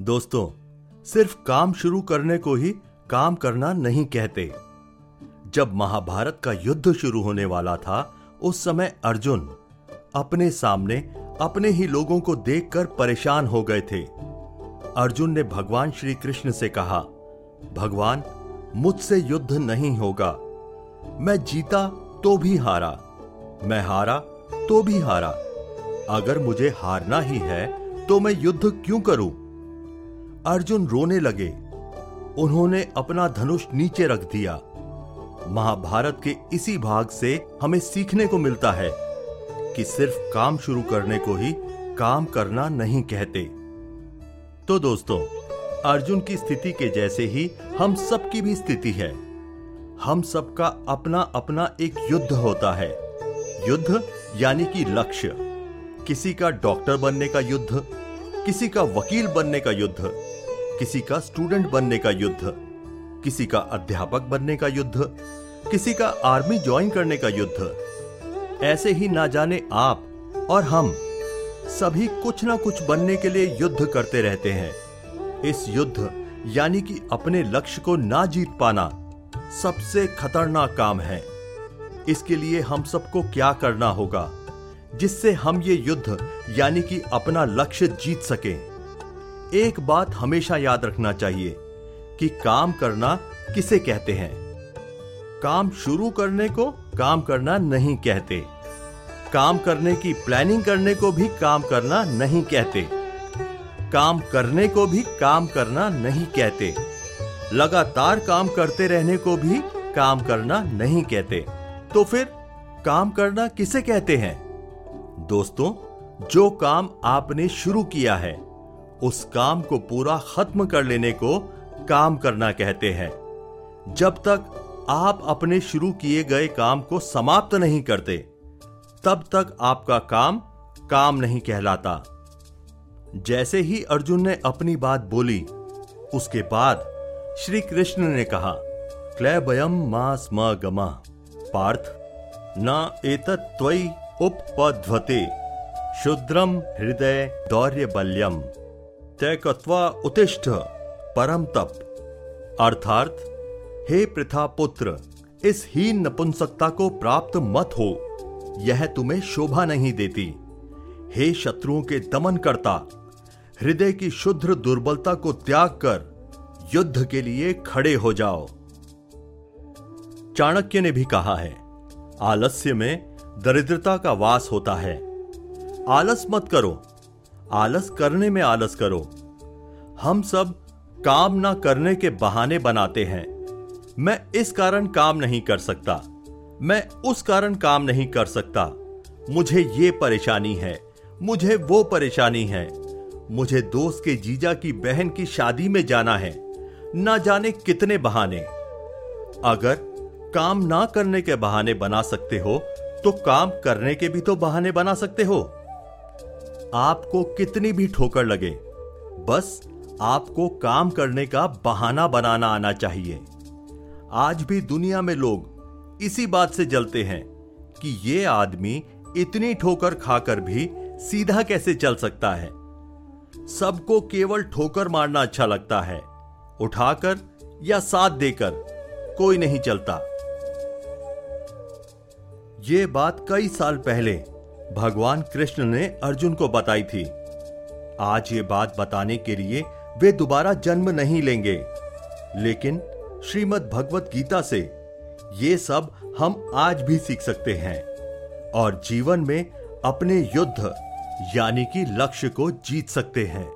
दोस्तों, सिर्फ़ काम शुरू करने को ही काम करना नहीं कहते। जब महाभारत का युद्ध शुरू होने वाला था, उस समय अर्जुन अपने सामने अपने ही लोगों को देखकर परेशान हो गए थे। अर्जुन ने भगवान श्री कृष्ण से कहा, भगवान, मुझसे युद्ध नहीं होगा। मैं जीता तो भी हारा, मैं हारा तो भी हारा। अगर मुझे हारना ही है तो मैं युद्ध क्यों करूँ? अर्जुन रोने लगे। उन्होंने अपना धनुष नीचे रख दिया। महाभारत के इसी भाग से हमें सीखने को मिलता है कि सिर्फ़ काम शुरू करने को ही काम करना नहीं कहते। तो दोस्तों, अर्जुन की स्थिति के जैसे ही हम सबकी भी स्थिति है। हम सबका अपना अपना एक युद्ध होता है। युद्ध यानी कि लक्ष्य। किसी का डॉक्टर बनने का युद्ध, किसी का वकील बनने का युद्ध किसी का स्टूडेंट बनने का युद्ध, किसी का अध्यापक बनने का युद्ध, किसी का आर्मी ज्वाइन करने का युद्ध। ऐसे ही ना जाने आप और हम सभी कुछ ना कुछ बनने के लिए युद्ध करते रहते हैं। इस युद्ध यानी कि अपने लक्ष्य को ना जीत पाना सबसे खतरनाक काम है। इसके लिए हम सबको क्या करना होगा, जिससे हम ये युद्ध यानी कि अपना लक्ष्य जीत सके। एक बात हमेशा याद रखना चाहिए कि काम करना किसे कहते हैं। काम शुरू करने को काम करना नहीं कहते। काम करने की प्लानिंग करने को भी काम करना नहीं कहते। काम करने को भी काम करना नहीं कहते। लगातार काम करते रहने को भी काम करना नहीं कहते। तो फिर काम करना किसे कहते हैं? दोस्तों, जो काम आपने शुरू किया है उस काम को पूरा खत्म कर लेने को काम करना कहते हैं। जब तक आप अपने शुरू किए गए काम को समाप्त नहीं करते, तब तक आपका काम काम नहीं कहलाता। जैसे ही अर्जुन ने अपनी बात बोली, उसके बाद श्री कृष्ण ने कहा क्लैबयम म गमा पार्थ, न एतत् त्वयि शुद्रम हृदय दौर्य बल्यम तैकत्वा उत्तिष्ठ परम तप। अर्थात, हे प्रथा पुत्र, इस हीन नपुंसकता को प्राप्त मत हो। यह तुम्हें शोभा नहीं देती। हे शत्रुओं के दमन करता हृदय की शुद्ध दुर्बलता को त्याग कर युद्ध के लिए खड़े हो जाओ। चाणक्य ने भी कहा है, आलस्य में दरिद्रता का वास होता है। आलस मत करो आलस करने में आलस करो। हम सब काम ना करने के बहाने बनाते हैं। मैं इस कारण काम नहीं कर सकता। मैं उस कारण काम नहीं कर सकता। मुझे ये परेशानी है। मुझे वो परेशानी है। मुझे दोस्त के जीजा की बहन की शादी में जाना है। ना जाने कितने बहाने। अगर काम ना करने के बहाने बना सकते हो तो काम करने के भी तो बहाने बना सकते हो। आपको कितनी भी ठोकर लगे, बस आपको काम करने का बहाना बनाना आना चाहिए। आज भी दुनिया में लोग इसी बात से जलते हैं कि ये आदमी इतनी ठोकर खाकर भी सीधा कैसे चल सकता है। सबको केवल ठोकर मारना अच्छा लगता है, उठाकर या साथ देकर, कोई नहीं चलता। ये बात कई साल पहले भगवान कृष्ण ने अर्जुन को बताई थी। आज ये बात बताने के लिए वे दोबारा जन्म नहीं लेंगे। लेकिन श्रीमद भगवत गीता से ये सब हम आज भी सीख सकते हैं और जीवन में अपने युद्ध, यानी कि लक्ष्य को जीत सकते हैं।